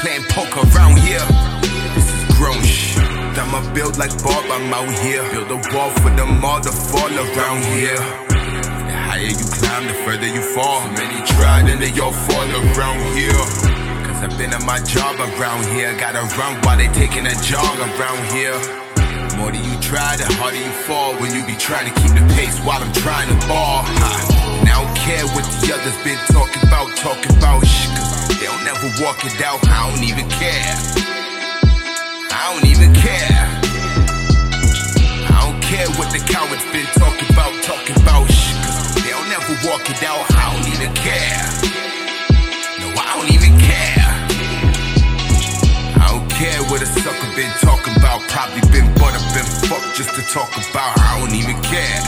playing poker around here. This is grown shit. I'ma build like Bob, I'm out here. Build a wall for them all to fall around here. The higher you climb, the further you fall. So many tried and they all fall around here. Cause I've been at my job around here. Gotta run while they taking a jog around here. The more that you try, the harder you fall when you be trying to keep the pace while I'm trying to ball. Ha. And I don't care what the others been talking about, talking about shh, cause they don't never walk it out. I don't even care. I don't even care. I don't care what the cowards been talking about, talking about cause they don't never walk it out. I don't even care. No, I don't even care. I don't care what a sucker been talking about. Probably been up and fucked just to talk about. I don't even care.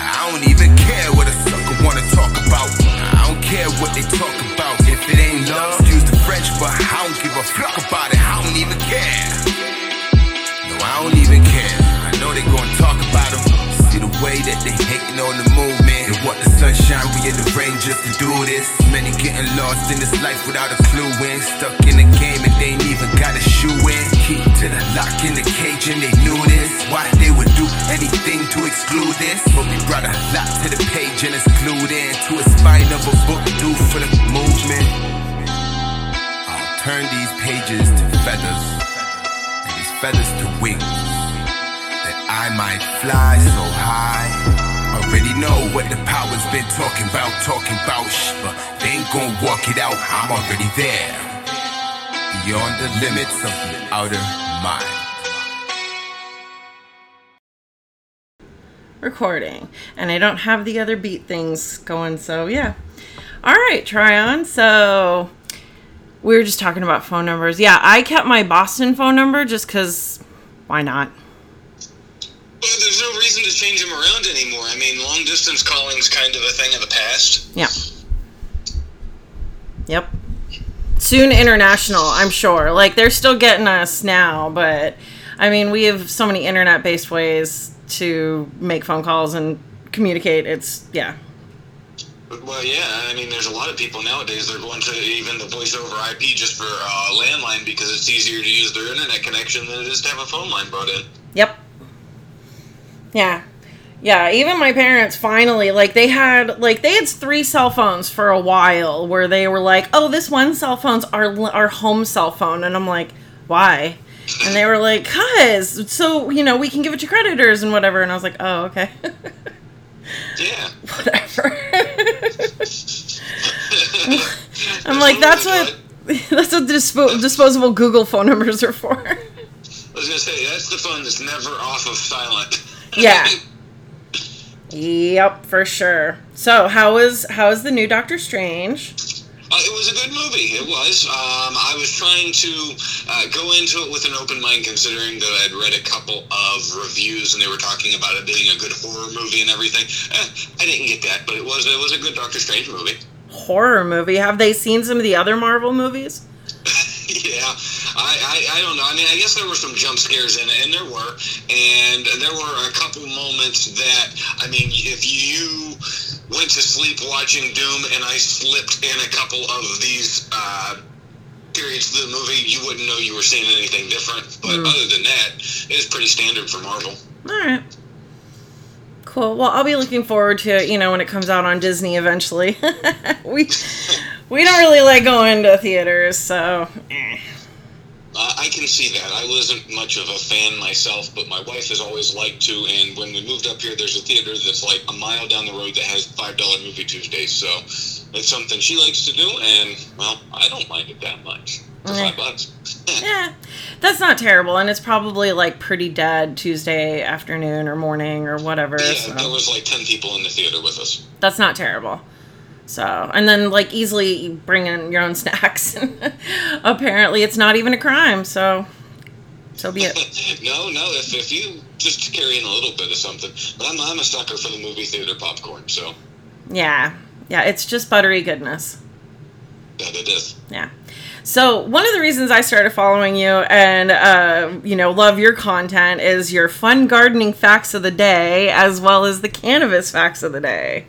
I don't even care what a sucker wanna talk about. Care what they talk about. If it ain't love, excuse the French, but I don't give a fuck about it. I don't even care. No, I don't even care. I know they gonna talk about them. See the way that they hating on the movement. They want the sunshine, we in the rain just to do this. Many getting lost in this life without a clue in. Stuck in the game and they ain't even got a shoe in. Key to the lock in the cage and they knew this. Why they would do anything to exclude this. But we brought a lot to the page and it's glued in to a book due for the movement. I'll turn these pages to feathers and these feathers to wings that I might fly so high. Already know what the power's been talking about, talking about shh, but they ain't gonna walk it out. I'm already there, beyond the limits of the outer mind. recording and I don't have the other beat things going so yeah all right Tryon so we were just talking about phone numbers. Yeah I kept my Boston phone number just because why not? Well, there's no reason to change them around anymore. I mean, long distance calling's kind of a thing of the past. yeah. Yep. Soon international I'm sure. Like they're still getting us now but I mean we have so many internet based ways to make phone calls and communicate. It's yeah Well, yeah, I mean, there's a lot of people nowadays. They're going to even the voice over IP just for uh, landline because it's easier to use their internet connection than it is to have a phone line brought in. Yep. Yeah. Yeah, even my parents finally like they had like they had three cell phones for a while where they were like, "Oh, this one cell phone's our our home cell phone." And I'm like, "Why?" And they were like, "Cuz so, you know, we can give it to creditors and whatever." And I was like, "Oh, okay." Yeah. whatever. I'm like, "That's what that's what dispo- disposable Google phone numbers are for." I was gonna say that's the phone that's never off of silent. Yeah. Yep, for sure. So, how is how is the new Doctor Strange? Uh, it was a good movie. It was. Um, I was trying to uh, go into it with an open mind, considering that I'd read a couple of reviews and they were talking about it being a good horror movie and everything. Eh, I didn't get that, but it was it was a good Doctor Strange movie. Horror movie. Have they seen some of the other Marvel movies? yeah, I, I I don't know. I mean, I guess there were some jump scares in it, and there were, and there were a couple moments that I mean, if you went to sleep watching Doom and I slipped in a couple of these uh, periods of the movie, you wouldn't know you were seeing anything different. But other than that, it's pretty standard for Marvel. All right. Cool. Well, I'll be looking forward to it, you know, when it comes out on Disney eventually. we we don't really like going to theaters, so eh. I can see that. I wasn't much of a fan myself, but my wife has always liked to. And when we moved up here, there's a theater that's like a mile down the road that has five dollar movie Tuesdays. So it's something she likes to do, and well, I don't mind it that much. For Yeah. five bucks. Yeah, that's not terrible, and it's probably like pretty dead Tuesday afternoon or morning or whatever. yeah, so there was like ten people in the theater with us. that's not terrible. So, and then like easily bring in your own snacks. Apparently, it's not even a crime. So, so be it. no, no. If, if you just carry in a little bit of something, but I'm I'm a sucker for the movie theater popcorn, so Yeah, yeah, it's just buttery goodness. that it is. Yeah. So one of the reasons I started following you and uh, you know love your content is your fun gardening facts of the day as well as the cannabis facts of the day.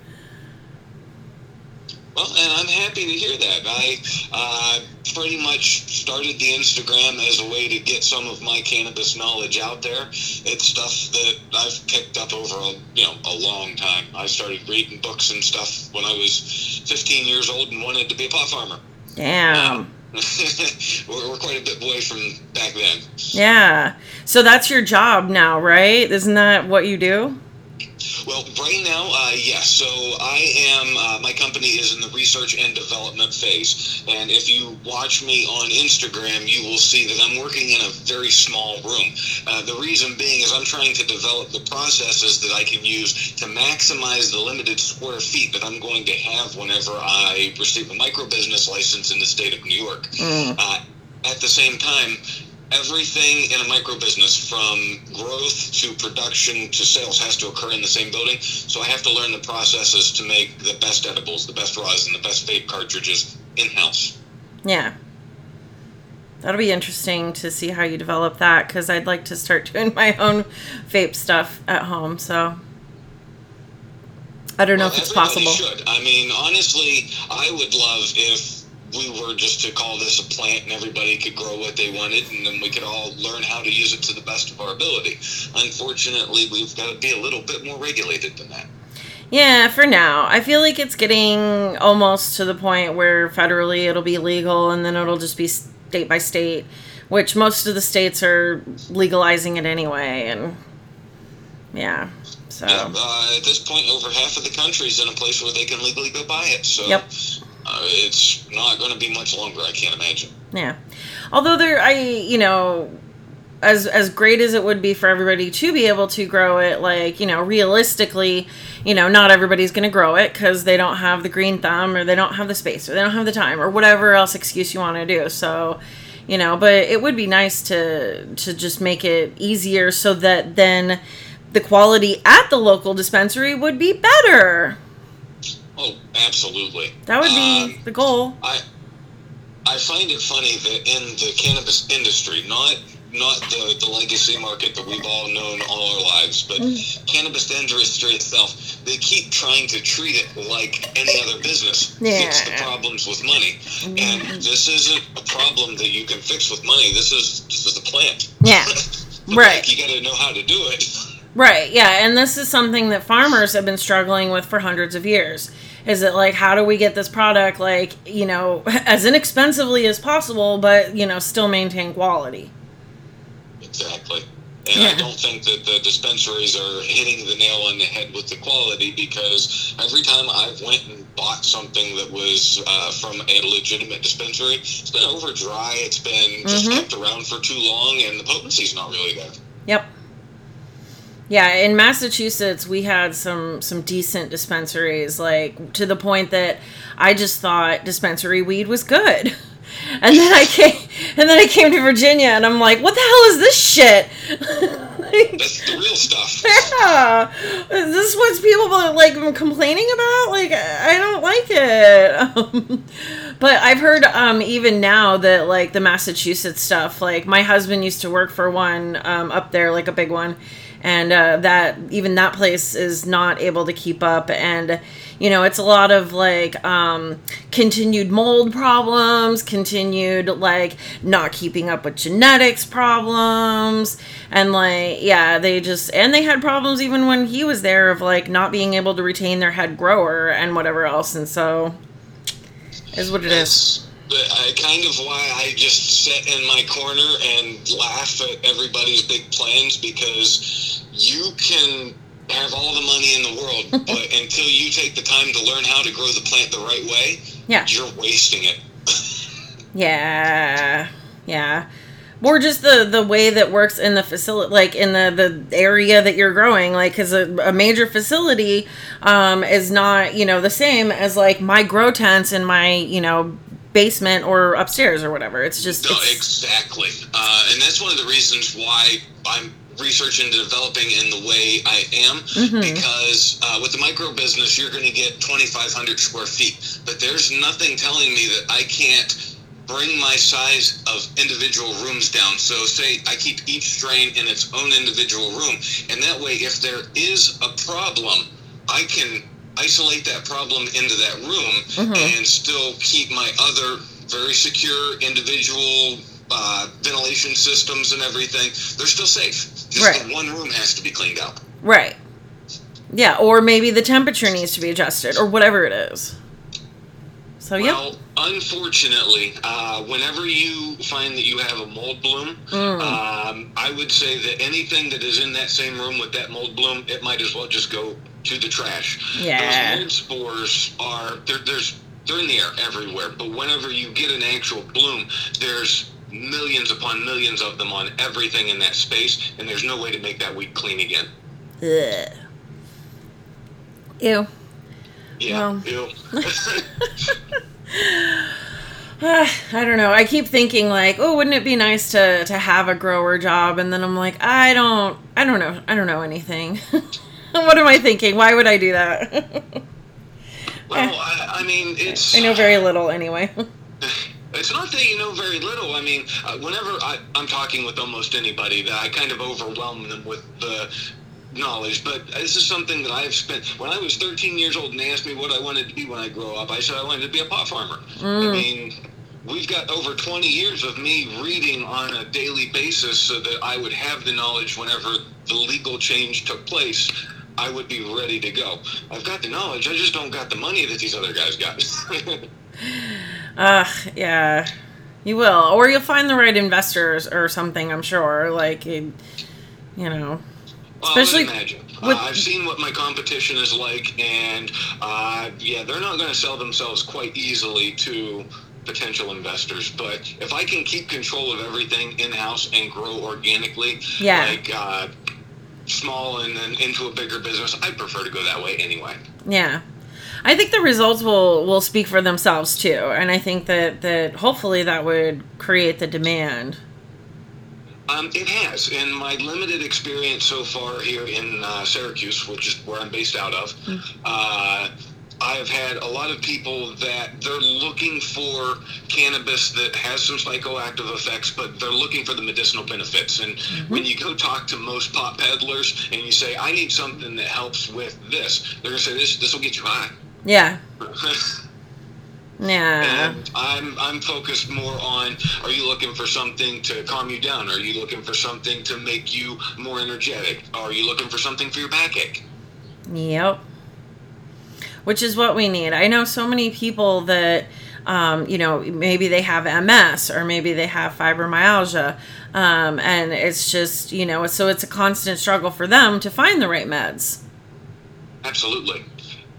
Well, and I'm happy to hear that. I uh, pretty much started the Instagram as a way to get some of my cannabis knowledge out there. It's stuff that I've picked up over a you know a long time. I started reading books and stuff when I was 15 years old and wanted to be a pot farmer. Damn. We're, we're quite a bit away from back then. Yeah. So that's your job now, right? Isn't that what you do? Well, right now, uh, yes. So I am. Uh, my company is in the research and development phase, and if you watch me on Instagram, you will see that I'm working in a very small room. Uh, the reason being is I'm trying to develop the processes that I can use to maximize the limited square feet that I'm going to have whenever I receive a micro business license in the state of New York. Uh, at the same time, everything in a micro business from growth to production to sales has to occur in the same building so i have to learn the processes to make the best edibles the best rosin the best vape cartridges in-house Yeah. That'll be interesting to see how you develop that because I'd like to start doing my own vape stuff at home. So I don't know Well, if it's possible. should i mean honestly i would love if we were just to call this a plant and everybody could grow what they wanted and then we could all learn how to use it to the best of our ability unfortunately we've got to be a little bit more regulated than that Yeah, for now. I feel like it's getting almost to the point where federally it'll be legal and then it'll just be state by state, which most of the states are legalizing it anyway. And yeah, so. Yeah, uh, at this point, over half of the country's in a place where they can legally go buy it. So Yep. Uh, it's not going to be much longer, I can't imagine. Yeah. Although there I you know as as great as it would be for everybody to be able to grow it like, you know, realistically, you know, not everybody's going to grow it cuz they don't have the green thumb or they don't have the space or they don't have the time or whatever else excuse you want to do. So, you know, but it would be nice to to just make it easier so that then the quality at the local dispensary would be better. Oh, absolutely. That would be Um, the goal. I I find it funny that in the cannabis industry, not not the, the legacy market that we've all known all our lives, but Mm. cannabis industry itself, they keep trying to treat it like any other business. Yeah. Fix the Mm-hmm. problems with money. And this isn't a problem that you can fix with money. This is this is a plant. Yeah. Right. like, you got to know how to do it. Right, yeah, and this is something that farmers have been struggling with for hundreds of years. Is it like how do we get this product like, you know, as inexpensively as possible but, you know, still maintain quality? Exactly. And I don't think that the dispensaries are hitting the nail on the head with the quality because every time I've went and bought something that was uh, from a legitimate dispensary, it's been over dry, it's been just Mhm. kept around for too long, and the potency's not really there. Yep. Yeah, in Massachusetts we had some some decent dispensaries like to the point that I just thought dispensary weed was good. And then I came and then I came to Virginia and I'm like, what the hell is this shit? Like, That's the real stuff. yeah. Is this what people are like complaining about? Like I don't like it. Um, but I've heard um even now that like the Massachusetts stuff, like my husband used to work for one um up there, like a big one. And uh, that even that place is not able to keep up, and you know it's a lot of like um, continued mold problems, continued like not keeping up with genetics problems, and like yeah, they just and they had problems even when he was there of like not being able to retain their head grower and whatever else, and so is what it is. That's I, kind of why I just sit in my corner and laugh at everybody's big plans because you can have all the money in the world, but until you take the time to learn how to grow the plant the right way, Yeah. you're wasting it. Yeah, yeah. Or just the the way that works in the facility, like in the the area that you're growing, like because a, a major facility um, is not you know the same as like my grow tents in my you know basement or upstairs or whatever. It's just No, it's, exactly, uh, and that's one of the reasons why I'm researching and developing in the way I am. Mm-hmm. Because uh, with the micro business, you're going to get 2,500 square feet, but there's nothing telling me that I can't bring my size of individual rooms down. So, say I keep each strain in its own individual room, and that way, if there is a problem, I can isolate that problem into that room and still keep my other very secure individual uh, ventilation systems and everything. They're still safe. Just Right. the one room has to be cleaned out. right. Yeah, or maybe the temperature needs to be adjusted or whatever it is. So yeah, Well, unfortunately, uh, whenever you find that you have a mold bloom, Mm. um, I would say that anything that is in that same room with that mold bloom, it might as well just go to the trash. Yeah. Those mold spores are they're, there's they're in the air everywhere. But whenever you get an actual bloom, there's millions upon millions of them on everything in that space, and there's no way to make that weed clean again. Ugh. Ew. Yeah. Well. ew. I don't know. I keep thinking like, oh, wouldn't it be nice to to have a grower job? And then I'm like, I don't, I don't know, I don't know anything. what am I thinking? Why would I do that? well, I, I mean, it's I know very little anyway. It's not that you know very little. I mean, uh, whenever I, I'm talking with almost anybody, that I kind of overwhelm them with the knowledge. But this is something that I've spent. When I was 13 years old and they asked me what I wanted to be when I grow up, I said I wanted to be a pot farmer. I mean, we've got over 20 years of me reading on a daily basis so that I would have the knowledge whenever the legal change took place. I would be ready to go. I've got the knowledge. I just don't got the money that these other guys got. Ugh, yeah. You will, or you'll find the right investors or something. I'm sure. Like, you know, Well, Especially I would imagine. with- uh, I've seen what my competition is like, and uh, yeah, they're not going to sell themselves quite easily to potential investors. But if I can keep control of everything in house and grow organically, Yeah. like uh, small and then into a bigger business, I prefer to go that way anyway. Yeah. I think the results will will speak for themselves too, and I think that that hopefully that would create the demand. Um, it has. In my limited experience so far here in uh, Syracuse, which is where I'm based out of, uh, I've had a lot of people that they're looking for cannabis that has some psychoactive effects, but they're looking for the medicinal benefits. And mm-hmm. when you go talk to most pot peddlers and you say, "I need something that helps with this," they're gonna say, "This this will get you high." Yeah. Yeah. And I'm I'm focused more on are you looking for something to calm you down? Are you looking for something to make you more energetic? Are you looking for something for your backache? Yep. Which is what we need. I know so many people that, um, you know, maybe they have MS or maybe they have fibromyalgia. Um, and it's just, you know, so it's a constant struggle for them to find the right meds. Absolutely.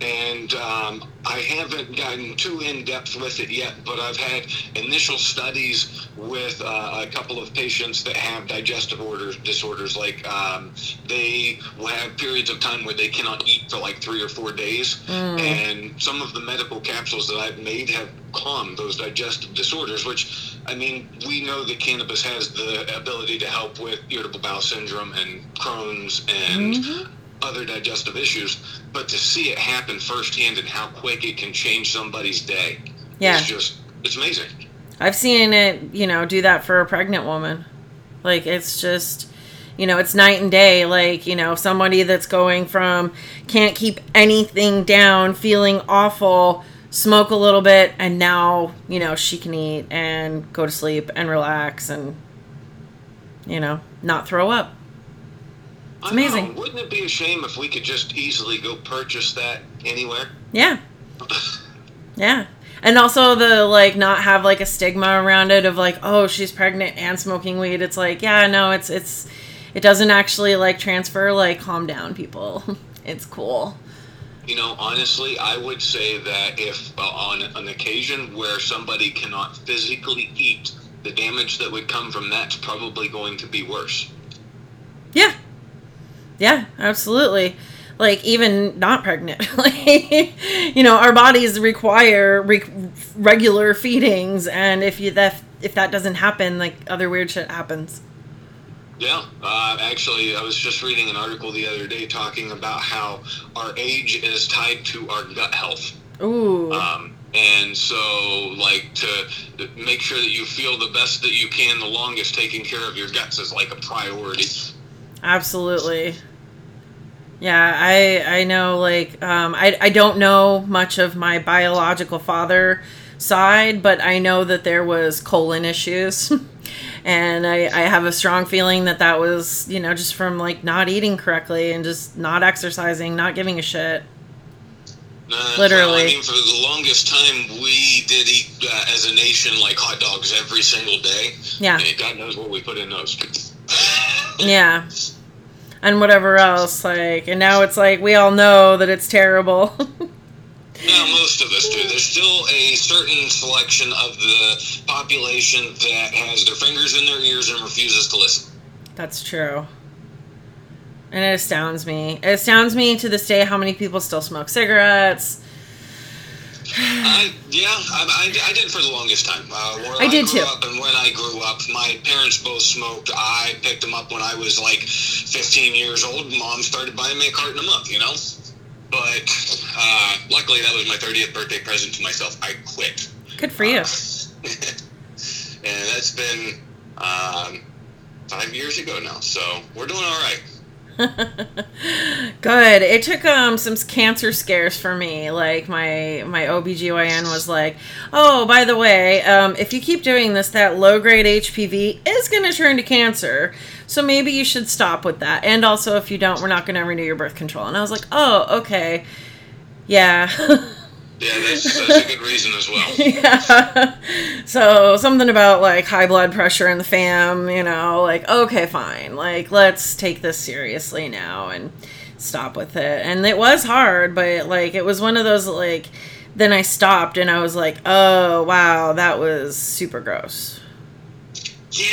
And um, I haven't gotten too in depth with it yet, but I've had initial studies with uh, a couple of patients that have digestive orders disorders. Like um, they will have periods of time where they cannot eat for like three or four days, and some of the medical capsules that I've made have calmed those digestive disorders. Which I mean, we know that cannabis has the ability to help with irritable bowel syndrome and Crohn's and other digestive issues, but to see it happen firsthand and how quick it can change somebody's day, Yeah. it's just it's amazing. I've seen it, you know, do that for a pregnant woman. Like it's just, you know, it's night and day. Like, you know, somebody that's going from can't keep anything down, feeling awful, smoke a little bit, and now, you know, she can eat and go to sleep and relax and, you know, not throw up. It's amazing. Wouldn't it be a shame if we could just easily go purchase that anywhere? Yeah. Yeah. And also the like not have like a stigma around it of like, oh, she's pregnant and smoking weed. It's like, yeah, no, it's it's it doesn't actually like transfer like calm down people. It's cool. you know, honestly, I would say that if uh, on an occasion where somebody cannot physically eat, the damage that would come from that's probably going to be worse. Yeah. Yeah, absolutely. Like even not pregnant, like you know, our bodies require re- regular feedings, and if you that if that doesn't happen, like other weird shit happens. Yeah, uh, actually, I was just reading an article the other day talking about how our age is tied to our gut health. Ooh. Um, and so, like, to, to make sure that you feel the best that you can, the longest, taking care of your guts is like a priority. Absolutely. Yeah, I I know like um I I don't know much of my biological father side, but I know that there was colon issues. and I, I have a strong feeling that that was you know just from like not eating correctly and just not exercising not giving a shit Uh, Literally. well, I mean, for the longest time, we did eat uh, as a nation like hot dogs every single day. Yeah. And God knows what we put in those. yeah and whatever else like and now it's like we all know that it's terrible Now, most of us do. There's still a certain selection of the population that has their fingers in their ears and refuses to listen. that's true and it astounds me it astounds me to this day how many people still smoke cigarettes I, yeah, I, I, I did for the longest time. Uh, where I did grew too. Up and when I grew up, my parents both smoked. I picked them up when I was like 15 years old. Mom started buying me a carton a month, you know? But uh, luckily, that was my 30th birthday present to myself. I quit. good for you and that's been um, five years ago now. So we're doing all right. Good. It took um some cancer scares for me. Like my my OBGYN was like, "Oh, by the way, um if you keep doing this that low grade HPV is going to turn to cancer. So maybe you should stop with that. And also if you don't, we're not going to renew your birth control." And I was like, "Oh, okay." Yeah. Yeah, that's, a good reason as well. yeah. So something about like high blood pressure in the fam, you know, like okay, fine. Like let's take this seriously now and stop with it. And it was hard, but like it was one of those like then I stopped and I was like, "Oh, wow, that was super gross." Yeah,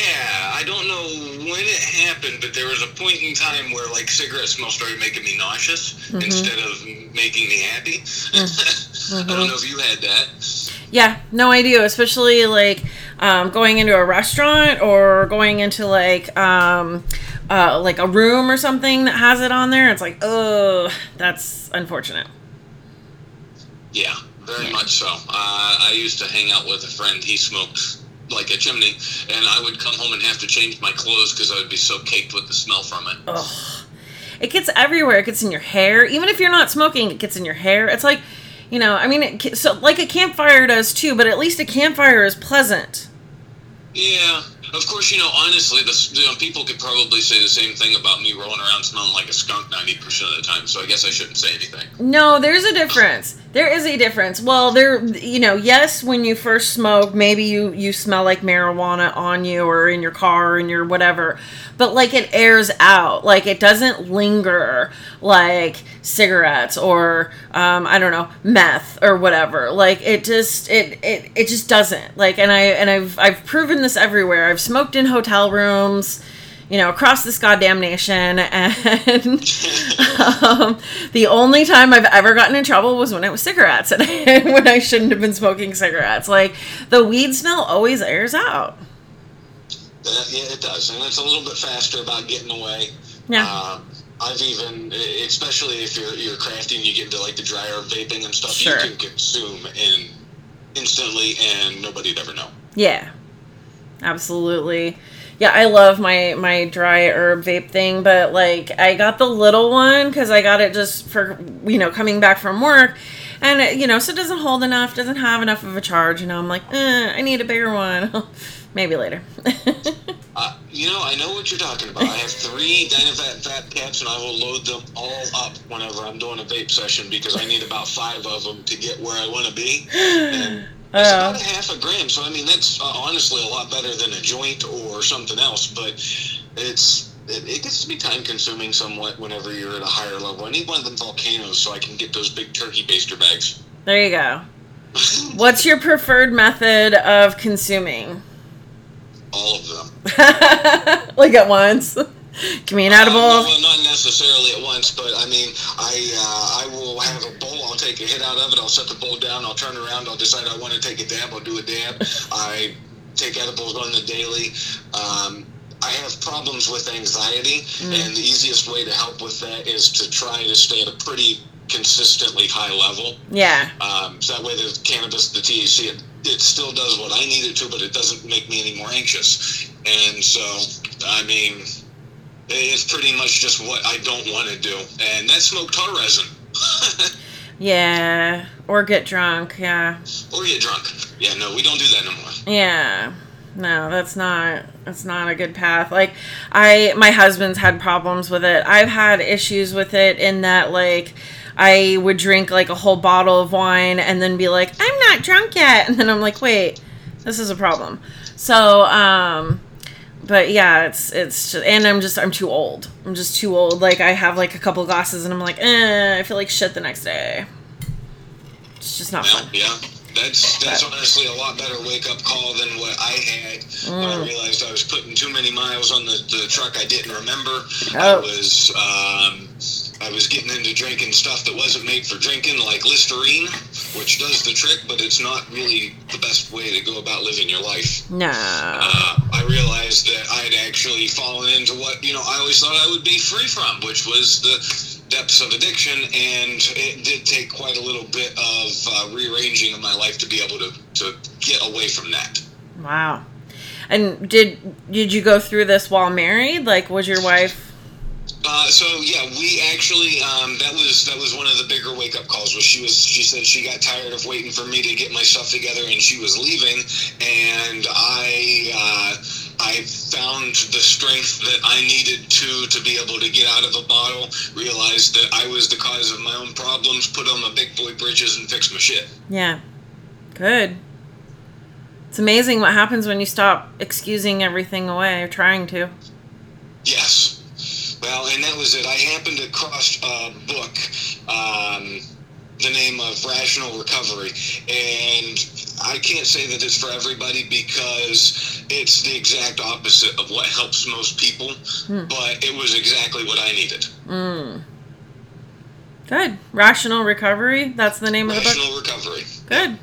I don't know when it happened, but there was a point in time where like cigarette smell started making me nauseous Mm-hmm. instead of making me happy. I don't know if you had that. Yeah, no, I do. Especially like um, going into a restaurant or going into like um, uh, like a room or something that has it on there. It's like, oh, that's unfortunate. Yeah, very much so. Uh, I used to hang out with a friend. He smoked like a chimney, and I would come home and have to change my clothes because I would be so caked with the smell from it. Ugh. It gets everywhere. It gets in your hair. Even if you're not smoking, it gets in your hair. It's like, you know, I mean, it, so like a campfire does too, but at least a campfire is pleasant. Yeah, of course. You know, honestly, the you know, people could probably say the same thing about me rolling around smelling like a skunk ninety percent of the time. So I guess I shouldn't say anything. No, there's a difference. There is a difference. Well, there, you know, yes, when you first smoke, maybe you you smell like marijuana on you or in your car and your whatever, but like it airs out. Like it doesn't linger like cigarettes or um, I don't know meth or whatever. Like it just it it it just doesn't. Like and I and I've I've proven this everywhere. I've smoked in hotel rooms you know, across this goddamn nation. And um, the only time I've ever gotten in trouble was when it was cigarettes and when I shouldn't have been smoking cigarettes. Like the weed smell always airs out. Uh, yeah, it does, and it's a little bit faster about getting away. Yeah. Uh, I've even, especially if you're you're crafty and you get into like the dry herb vaping and stuff, Sure. you can consume in instantly, and nobody'd ever know. Yeah. Absolutely. Yeah, I love my my dry herb vape thing, but like I got the little one cuz I got it just for you know coming back from work. And it, you know, so it doesn't hold enough, doesn't have enough of a charge, know. I'm like, eh, I need a bigger one. Maybe later. Uh, you know, I know what you're talking about. I have three DynaVap vape caps, and I will load them all up whenever I'm doing a vape session because I need about five of them to get where I want to be. And it's Oh. about a half a gram, so I mean that's uh, honestly a lot better than a joint or something else. But it's it, it gets to be time consuming somewhat whenever you're at a higher level. I need one of them volcanoes so I can get those big turkey baster bags. There you go. What's your preferred method of consuming? All of them. like at once. Give me an edible. Uh, well, not necessarily at once, but I mean, I uh, I will have a bowl. I'll take a hit out of it. I'll set the bowl down. I'll turn around. I'll decide I want to take a dab. I'll do a dab. I take edibles on the daily. Um, I have problems with anxiety, and the easiest way to help with that is to try to stay at a pretty consistently high level. yeah. Um, so that way, the cannabis, the THC, it, it still does what I need it to, but it doesn't make me any more anxious. And so, I mean, it's pretty much just what I don't want to do, and that's smoke tar resin. Yeah. Or get drunk. Yeah. or get drunk. Yeah, no, we don't do that no. Yeah. No, that's not that's not a good path. Like I my husband's had problems with it. I've had issues with it in that like I would drink like a whole bottle of wine and then be like, "I'm not drunk yet." And then I'm like, "Wait, this is a problem." So, um but yeah, it's it's just, and I'm just I'm too old. I'm just too old. Like I have like a couple glasses and I'm like, "Eh, I feel like shit the next day." It's just not Well, fun. yeah, that's that's honestly a lot better wake up call than what I had when I realized I was putting too many miles on the, the truck I didn't remember. I Oh. was um, I was getting into drinking stuff that wasn't made for drinking, like Listerine, which does the trick, but it's not really the best way to go about living your life. No. uh, I realized that I'd actually fallen into what you know I always thought I would be free from, which was the depths of addiction, and it did take quite a little bit of uh, rearranging of my life to be able to to get away from that. Wow. And did did you go through this while married? Like, was your wife? Uh, so yeah, we actually um, that was that was one of the bigger wake up calls. Was she was she said she got tired of waiting for me to get my stuff together and she was leaving, and I uh, I found the strength that I needed to to be able to get out of a bottle. Realized that I was the cause of my own problems. Put on my big boy britches and fix my shit. Yeah. Good. It's amazing what happens when you stop excusing everything away or trying to. Well, and that was it. I happened to cross a book, um, the name of Rational Recovery, and I can't say that it's for everybody because it's the exact opposite of what helps most people, but it was exactly what I needed. Mm. Good. Rational recovery. That's the name of the book. Rational Recovery. Good.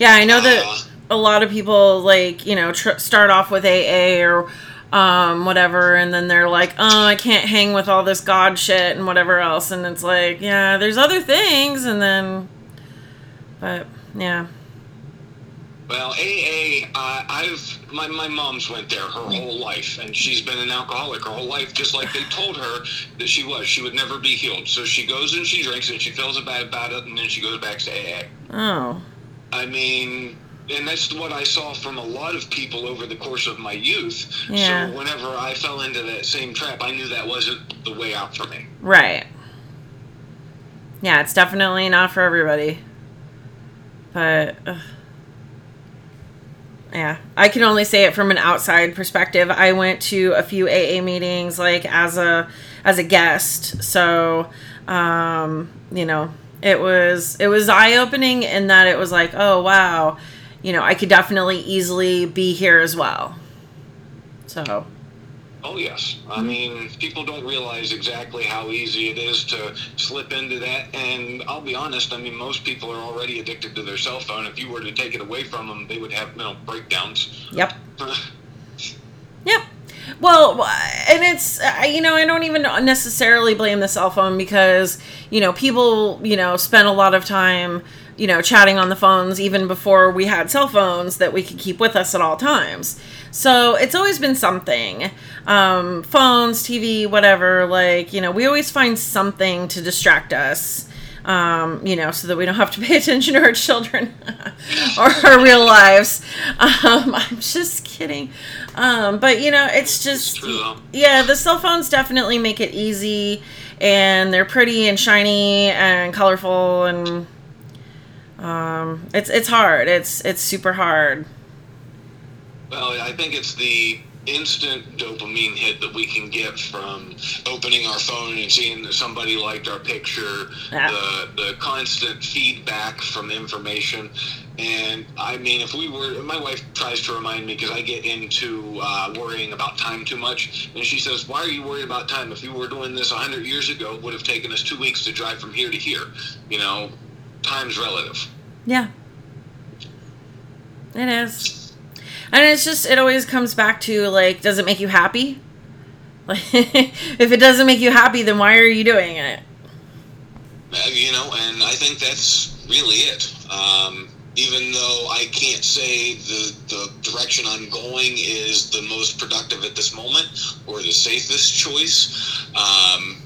Yeah, I know that Uh, a lot of people like you know tr- start off with AA or um, whatever, and then they're like, oh, I can't hang with all this God shit and whatever else, and it's like, yeah, there's other things, and then, but yeah, Well, AA, uh, I've my, my mom's went there her whole life, and she's been an alcoholic her whole life, just like they told her that she was. She would never be healed. So she goes and she drinks, and she feels bad about it, and then she goes back to AA. oh, I mean, and that's what I saw from a lot of people over the course of my youth. Yeah. So whenever I fell into that same trap, I knew that wasn't the way out for me. right. Yeah, it's definitely not for everybody, but. Yeah, I can only say it from an outside perspective. I went to a few AA meetings like as a as a guest. So, um, you know, it was it was eye-opening in that it was like, "Oh, wow. You know, I could definitely easily be here as well." So, Oh yes, I mm-hmm. mean people don't realize exactly how easy it is to slip into that. And I'll be honest, I mean most people are already addicted to their cell phone. If you were to take it away from them, they would have mental breakdowns. yep. Yep. Well, and it's you know I don't even necessarily blame the cell phone because you know people you know spend a lot of time you know chatting on the phones even before we had cell phones that we could keep with us at all times. So it's always been something, um, phones, TV, whatever. Like you know we always find something to distract us. Um, you know, so that we don't have to pay attention to our children or our real lives. Um, I'm just kidding. Um, but you know, it's just though. yeah, the cell phones definitely make it easy, and they're pretty and shiny and colorful, and um, it's it's hard. It's it's super hard. Well, I think it's the instant dopamine hit that we can get from opening our phone and seeing that somebody liked our picture, Yeah. the the constant feedback from information. And I mean, if we were, my wife tries to remind me because I get into uh, worrying about time too much, and she says, "Why are you worried about time? If you were doing this hundred years ago, it would have taken us two weeks to drive from here to here. You know, time's relative." Yeah. It is. And it's just, it always comes back to, like, does it make you happy? Like, if it doesn't make you happy, then why are you doing it? Uh, you know, and I think that's really it. Um, even though I can't say the, the direction I'm going is the most productive at this moment or the safest choice, um,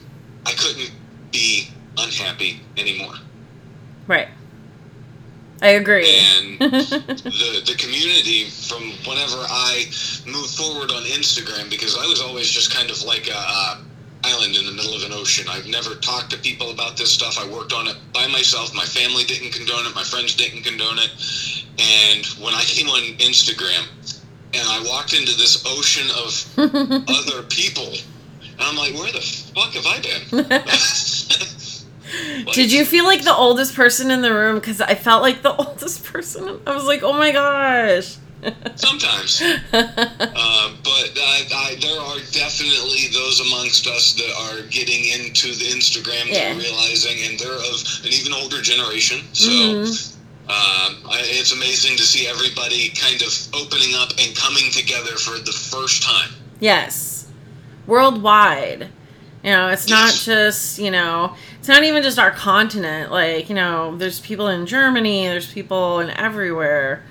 I couldn't be unhappy anymore. Right. I agree. And the the community from whenever I moved forward on Instagram because I was always just kind of like a, uh island in the middle of an ocean. I've never talked to people about this stuff. I worked on it by myself. My family didn't condone it. My friends didn't condone it. And when I came on Instagram and I walked into this ocean of other people, and I'm like, where the fuck have I been? Like, Did you feel like the oldest person in the room? Because I felt like the oldest person. I was like, oh my gosh. Sometimes. Uh, but I, I, there are definitely those amongst us that are getting into the Instagram, Yeah. they're realizing, and they're of an even older generation. So Mhm. um, I, it's amazing to see everybody kind of opening up and coming together for the first time. Yes. Worldwide. You know, it's not just, you know, it's not even just our continent. Like, you know, there's people in Germany, there's people in everywhere.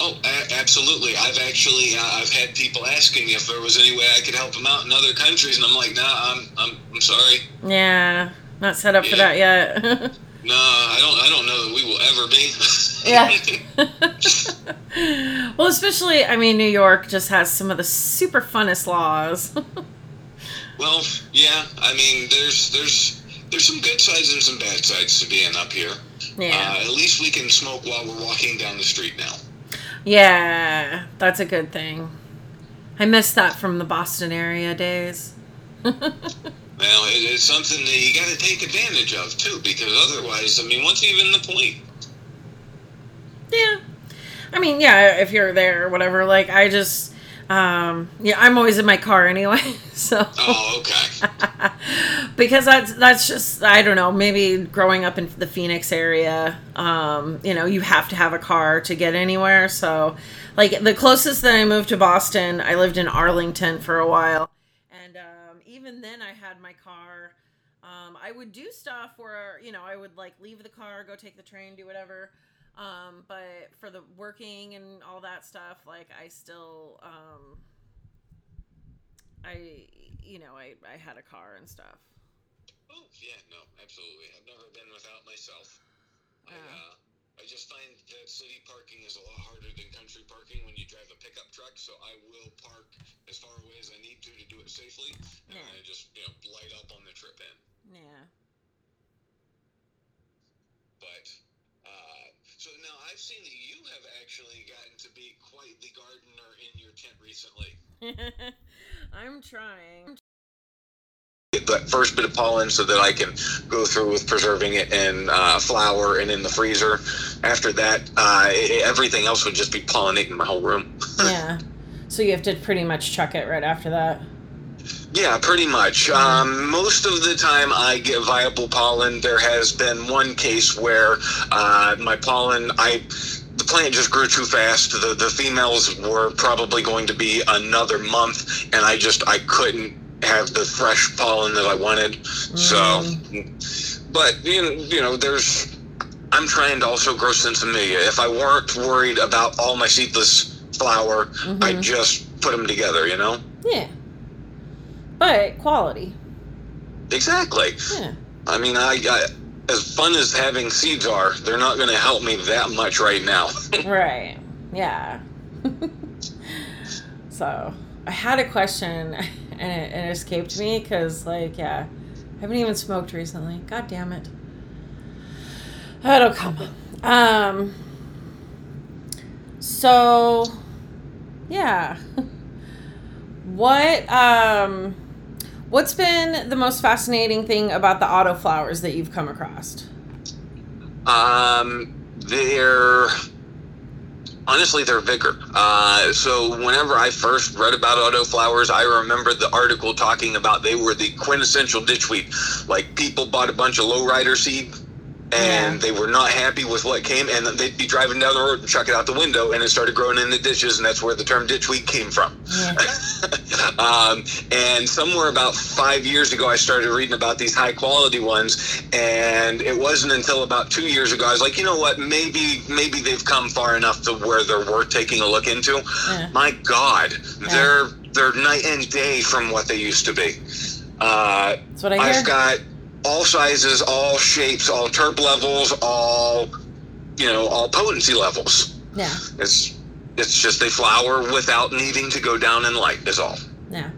Oh, a- absolutely. I've actually uh, I've had people asking me if there was any way I could help them out in other countries, and I'm like, nah, I'm I'm, I'm sorry. Yeah. Not set up for that yet. No, I don't I don't know that we will ever be. Yeah. well, especially, I mean, New York just has some of the super funnest laws. Well, yeah. I mean, there's there's there's some good sides and some bad sides to being up here. yeah. Uh, at least we can smoke while we're walking down the street now. yeah, that's a good thing. I miss that from the Boston area days. Well, it, it's something that you got to take advantage of too, because otherwise, I mean, what's even the point? Yeah. I mean, yeah, if you're there or whatever, like, I just, um, yeah, I'm always in my car anyway, so. Oh, okay. because that's that's just I don't know maybe growing up in the Phoenix area um you know you have to have a car to get anywhere so like the closest that I moved to Boston I lived in Arlington for a while and um even then I had my car um I would do stuff where you know I would like leave the car go take the train do whatever um but for the working and all that stuff like I still um I, you know, I, I had a car and stuff. Oh, yeah, no, absolutely. I've never been without myself. I, uh, I just find that city parking is a lot harder than country parking when you drive a pickup truck. So I will park as far away as I need to to do it safely, and Yeah. I just you know light up on the trip in. Yeah. But so now I've seen that you have actually gotten to be quite the gardener in your tent recently. I'm trying. Get that first bit of pollen so that I can go through with preserving it in uh, flour and in the freezer. After that, uh, i everything else would just be pollinating my whole room. yeah. So you have to pretty much chuck it right after that. Yeah, pretty much. Um, most of the time, I get viable pollen. There has been one case where uh, my pollen, I the plant just grew too fast. The the females were probably going to be another month, and I just I couldn't have the fresh pollen that I wanted. So, but you know, you know, there's. I'm trying to also grow me. If I weren't worried about all my seedless flower, I'd Mhm. just put them together. You know. Yeah. But quality. Exactly. Yeah. I mean, I, I as fun as having seeds are, they're not going to help me that much right now. Right. Yeah. so I had a question and it, it escaped me because, like, yeah, I haven't even smoked recently. God damn it. It'll come. Um. So, yeah. What um what's been the most fascinating thing about the autoflowers that you've come across? Um, they're honestly they're vigor. Uh, so whenever I first read about autoflowers, I remember the article talking about they were the quintessential ditchweed. Like people bought a bunch of lowrider seed and Yeah. they were not happy with what came, and they'd be driving down the road and chuck it out the window, and it started growing in the ditches, and that's where the term ditchweed came from. um, and somewhere about five years ago, I started reading about these high quality ones, and it wasn't until about two years ago I was like, you know what, maybe maybe they've come far enough to where they're worth taking a look into. Yeah. My God, they're they're night and day from what they used to be. Uh, That's what I hear. I've got all sizes, all shapes, all terp levels, all you know, all potency levels. yeah. It's it's just they flower without needing to go down in light is all. Yeah.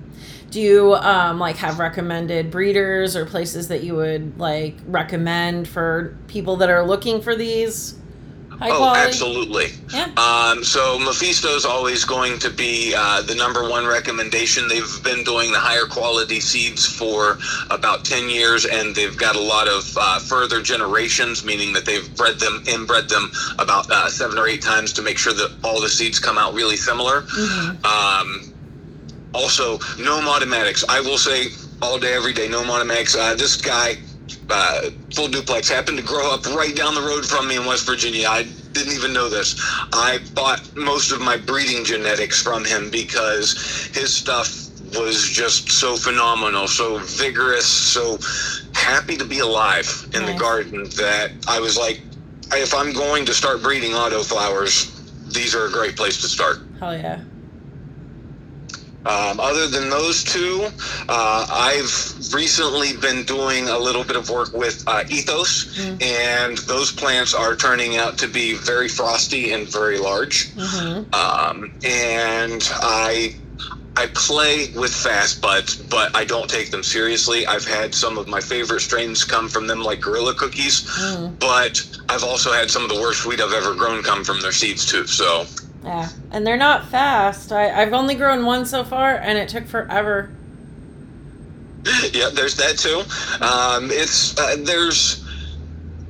Do you um like have recommended breeders or places that you would like recommend for people that are looking for these high oh, quality? absolutely. Yeah. Um, so Mephisto's always going to be uh, the number one recommendation. They've been doing the higher quality seeds for about 10 years, and they've got a lot of uh, further generations, meaning that they've bred them, inbred them about uh, seven or eight times to make sure that all the seeds come out really similar. Mhm. Um, also, Gnome Automatics. I will say all day, every day, Gnome Automatics. Uh, this guy, uh, full duplex, happened to grow up right down the road from me in West Virginia. I didn't even know this. I bought most of my breeding genetics from him because his stuff was just so phenomenal, so vigorous, so happy to be alive in the garden that I was like, if I'm going to start breeding auto flowers, these are a great place to start. Hell yeah. Um, other than those two, uh, I've recently been doing a little bit of work with uh, Ethos, Mm. and those plants are turning out to be very frosty and very large. Mm-hmm. Um, and I I play with fast buds, but I don't take them seriously. I've had some of my favorite strains come from them, like Gorilla Cookies, Mm. but I've also had some of the worst wheat I've ever grown come from their seeds too. So. Yeah. And they're not fast. I, I've only grown one so far and it took forever. yeah, there's that too. Um, it's uh, there's.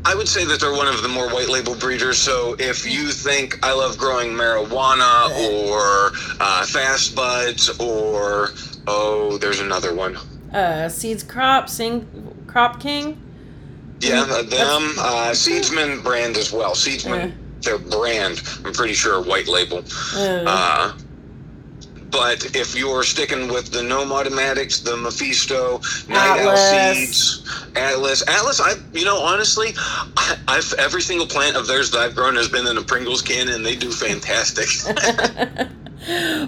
I would say that they're one of the more white label breeders. So if you think I love growing marijuana or uh, fast buds or oh, there's another one. Uh Seeds Crop, Sing Crop King. Yeah, them uh, Seedsman brand as well. Seedsman, Yeah. Their brand. I'm pretty sure white label. Uh, Uh, but if you're sticking with the Gnome Automatics, the Mephisto, Night Owl Seeds, Atlas, Atlas, I, you know, honestly, I, I've every single plant of theirs that I've grown has been in a Pringles can, and they do fantastic.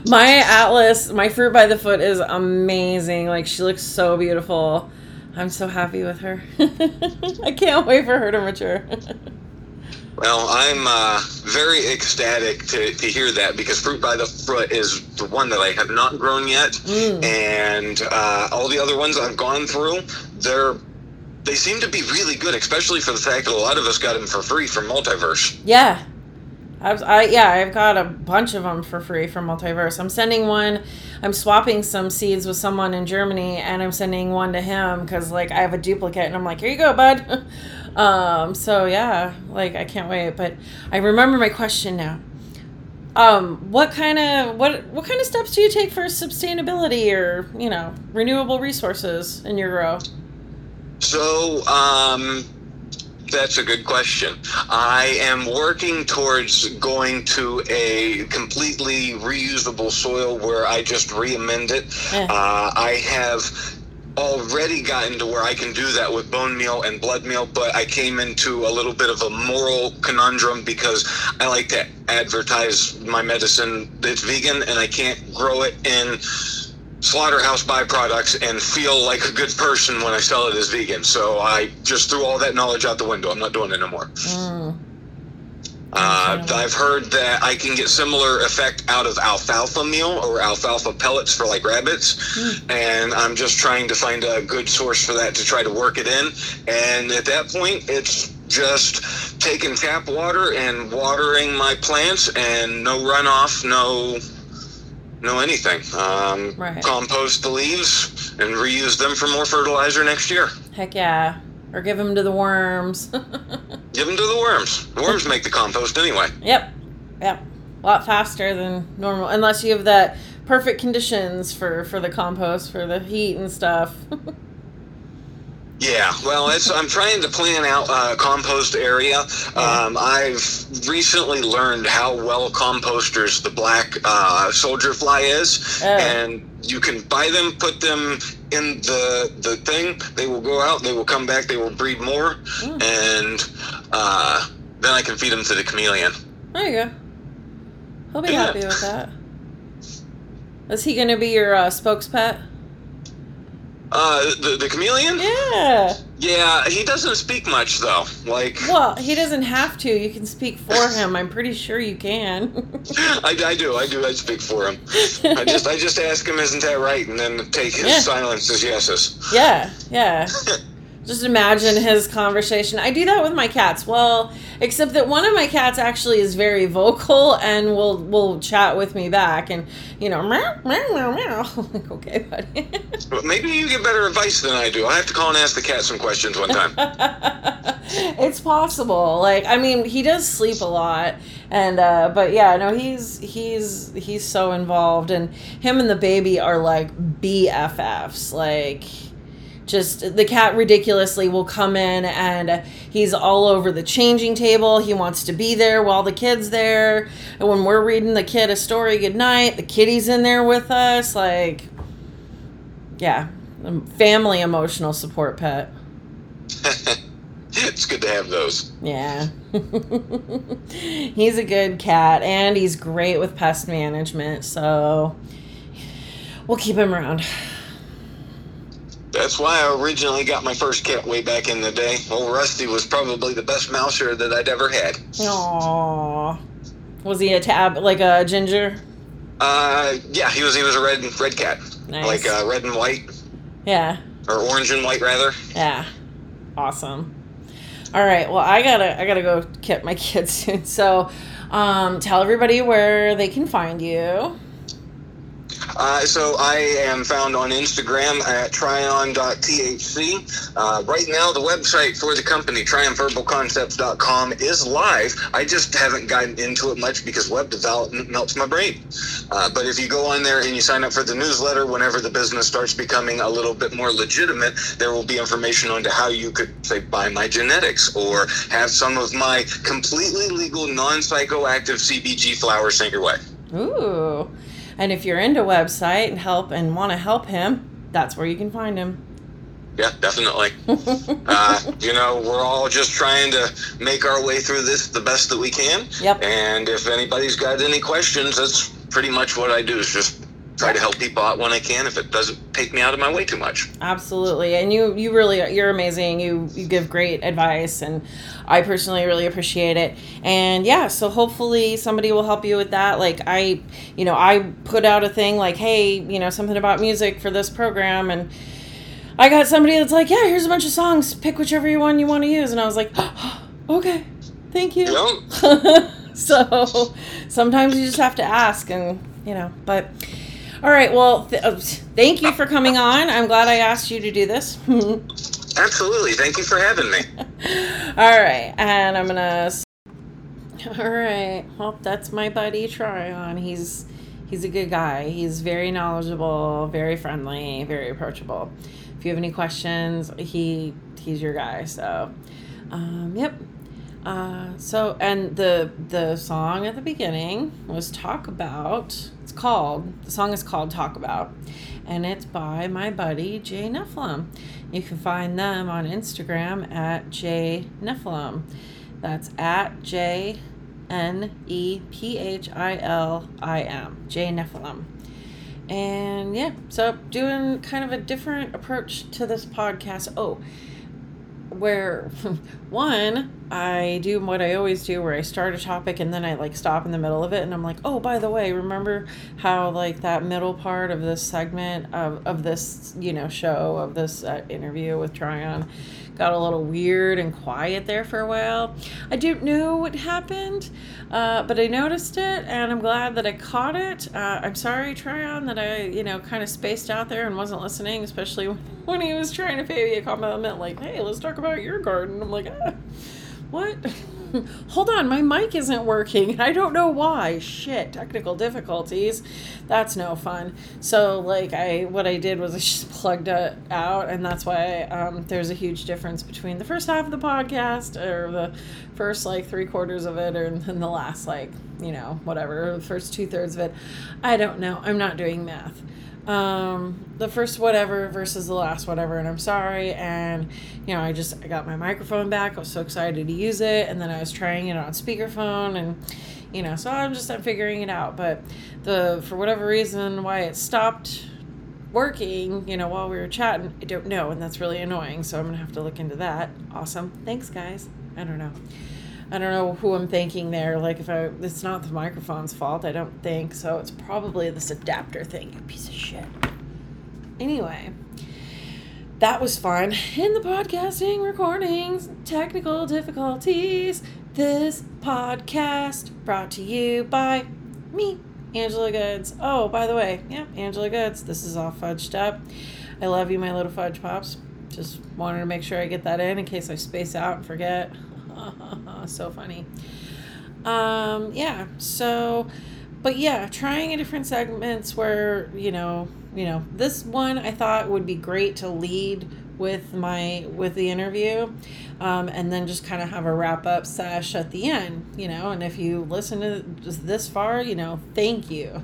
my Atlas, my fruit by the foot is amazing. Like she looks so beautiful. I'm so happy with her. I can't wait for her to mature. well, I'm uh, very ecstatic to, to hear that because Fruit by the Foot is the one that I have not grown yet, Mm. and uh, all the other ones I've gone through, they're they seem to be really good, especially for the fact that a lot of us got them for free from Multiverse. Yeah. I've, I yeah, I've got a bunch of them for free from Multiverse. I'm sending one. I'm swapping some seeds with someone in Germany, and I'm sending one to him because like I have a duplicate, and I'm like, here you go, bud. um. So yeah, like I can't wait. But I remember my question now. Um. What kind of what what kind of steps do you take for sustainability or you know renewable resources in your grow? So, um, that's a good question. I am working towards going to a completely reusable soil where I just re-amend it. Eh. Uh, I have already gotten to where I can do that with bone meal and blood meal, but I came into a little bit of a moral conundrum because I like to advertise my medicine that's vegan and I can't grow it in slaughterhouse byproducts and feel like a good person when I sell it as vegan. So I just threw all that knowledge out the window. I'm not doing it no. Mm. Uh, I've heard that I can get similar effect out of alfalfa meal or alfalfa pellets for like rabbits, and I'm just trying to find a good source for that to try to work it in. And at that point, it's just taking tap water and watering my plants, and no runoff, no no anything. Um, Right. Compost the leaves and reuse them for more fertilizer next year. Heck yeah. Or give them to the worms. Give them to the worms. The worms make the compost anyway. yep. Yep. A lot faster than normal, unless you have that perfect conditions for for the compost for the heat and stuff. Yeah, well, it's, I'm trying to plan out a compost area. Um, I've recently learned how well composters the black uh, soldier fly is, Oh. and you can buy them, put them in the the thing. They will go out, they will come back, they will breed more, Mm. and uh, then I can feed them to the chameleon. there you go. He'll be Yeah. happy with that. Is he gonna be your uh, spokes pet? Uh, the, the chameleon? Yeah. Yeah, he doesn't speak much though. Like, Well, he doesn't have to. You can speak for him. I'm pretty sure you can. I, I do, I do, I speak for him. I just I just ask him, isn't that right, and then take his Yeah. silence as yeses. Yeah, yeah. Just imagine his conversation. I do that with my cats. Well, except that one of my cats actually is very vocal and will will chat with me back and you know meow meow meow meow. I'm like okay, buddy. Maybe you get better advice than I do. I have to call and ask the cat some questions one time. it's possible. Like I mean, he does sleep a lot, and uh, but yeah, no, he's he's he's so involved, and him and the baby are like BFFs. Like, just the cat ridiculously will come in and he's all over the changing table. He wants to be there while the kid's there, and when we're reading the kid a story good night the kitty's in there with us. Like, yeah, um, family emotional support pet. it's good to have those. Yeah. he's a good cat and he's great with pest management, so we'll keep him around. That's why I originally got my first cat way back in the day. Old Rusty was probably the best mouser that I'd ever had. Aww. Was he a tab like a ginger? Uh, yeah, he was he was a red red cat, Nice. like uh, red and white Yeah. or orange and white rather. Yeah. Awesome. All right. Well, I gotta I gotta go get my kids soon. So, um, tell everybody where they can find you. Uh, so I am found on Instagram at tryon.thc. Uh, right now, the website for the company, triumphherbalconcepts.com, is live. I just haven't gotten into it much because web development melts my brain. Uh, but if you go on there and you sign up for the newsletter, whenever the business starts becoming a little bit more legitimate, there will be information on to how you could, say, buy my genetics or have some of my completely legal, non psychoactive CBG flowers sent your way. Ooh. And if you're into website and help and want to help him, that's where you can find him. Yeah, definitely. uh, you know, we're all just trying to make our way through this the best that we can. Yep. And if anybody's got any questions, that's pretty much what I do is just try to help people out when I can if it doesn't take me out of my way too much. Absolutely. And you you really you're amazing. You you give great advice and I personally really appreciate it. And yeah, so hopefully somebody will help you with that. Like I, you know, I put out a thing like, "Hey, you know, something about music for this program." And I got somebody that's like, "Yeah, here's a bunch of songs. Pick whichever one you want to use." And I was like, "Okay. Thank you." Know? so sometimes you just have to ask and you know but all right well th- uh, thank you for coming on i'm glad i asked you to do this Absolutely. Thank you for having me. All right. and i'm gonna all right well that's my buddy tryon he's he's a good guy he's very knowledgeable very friendly very approachable if you have any questions he he's your guy so um, yep uh, so and the the song at the beginning was talk about it's called the song is called talk about and it's by my buddy jay nephilim. You can find them on instagram at jay nephilim. That's at j n e p h i l i m jay nephilim. And yeah so doing kind of a different approach to this podcast. Oh where one i do what i always do where i start a topic and then i like stop in the middle of it and i'm like oh by the way remember how like that middle part of this segment of, of this you know show of this uh, interview with tryon got a little weird and quiet there for a while. I don't know what happened, uh, but I noticed it, and I'm glad that I caught it. Uh, I'm sorry, Tryon, that I, you know, kind of spaced out there and wasn't listening, especially when he was trying to pay me a compliment, like, "Hey, let's talk about your garden." I'm like, ah, "What?" hold on, my mic isn't working. I don't know why. Shit, technical difficulties. That's no fun. So like I, what I did was I just plugged it out, and that's why um, there's a huge difference between the first half of the podcast or the first like three quarters of it, or then the last like you know whatever the first two thirds of it. I don't know. I'm not doing math um the first whatever versus the last whatever and i'm sorry and you know i just i got my microphone back i was so excited to use it and then i was trying it on speakerphone and you know so i'm just i'm figuring it out but the for whatever reason why it stopped working you know while we were chatting i don't know and that's really annoying so i'm gonna have to look into that. Awesome. Thanks guys. I don't know I don't know who I'm thanking there. Like if I, it's not the microphone's fault. I don't think so. It's probably this adapter thing. You piece of shit. Anyway, that was fun. In the podcasting recordings, technical difficulties. This podcast brought to you by me, Angela Goods. Oh, by the way, yeah, Angela Goods. This is all fudged up. I love you, my little fudge pops. Just wanted to make sure I get that in in case I space out and forget. so funny. Um, yeah, so, but yeah, trying a different segments where, you know, you know, this one I thought would be great to lead with my with the interview um, and then just kind of have a wrap up sesh at the end you know and if you listen to just this far you know thank you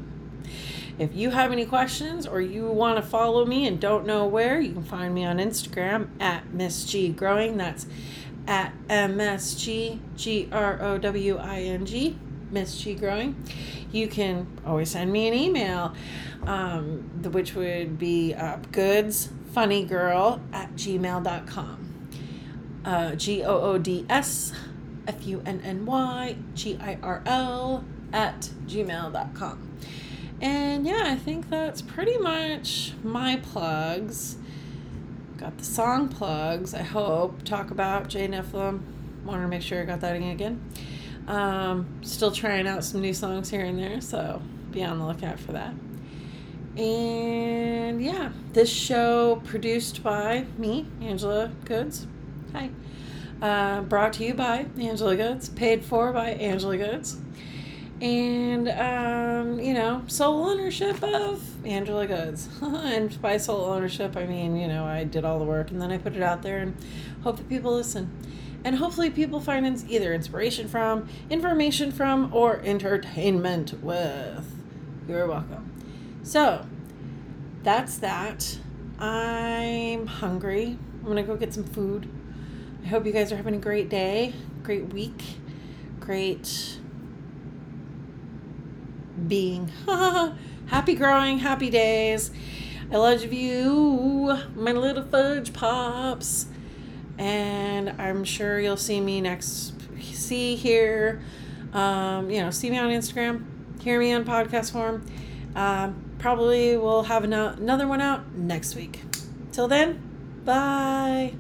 if you have any questions or you want to follow me and don't know where you can find me on instagram at miss g growing that's at MSG, G R O W I N G, Miss G Growing. You can always send me an email, um, which would be uh, goodsfunnygirl at gmail.com. Uh, G O O D S F U N N Y G I R L at gmail.com. And yeah, I think that's pretty much my plugs. Got the song plugs, I hope. Talk about Jay Nephilim. Wanted to make sure I got that in again. Um, still trying out some new songs here and there, so be on the lookout for that. And yeah, this show produced by me, Angela Goods. Hi. Uh, brought to you by Angela Goods, paid for by Angela Goods and um, you know sole ownership of angela goods. And by sole ownership i mean you know i did all the work and then i put it out there and hope that people listen. And hopefully people find either inspiration from information from or entertainment with. You're welcome. So that's that. I'm hungry. I'm gonna go get some food. I hope you guys are having a great day great week great being. happy growing, happy days. I love you, my little fudge pops. And I'm sure you'll see me next, see here, um, you know, see me on Instagram, hear me on podcast form. Um, probably we'll have another one out next week. Till then, bye.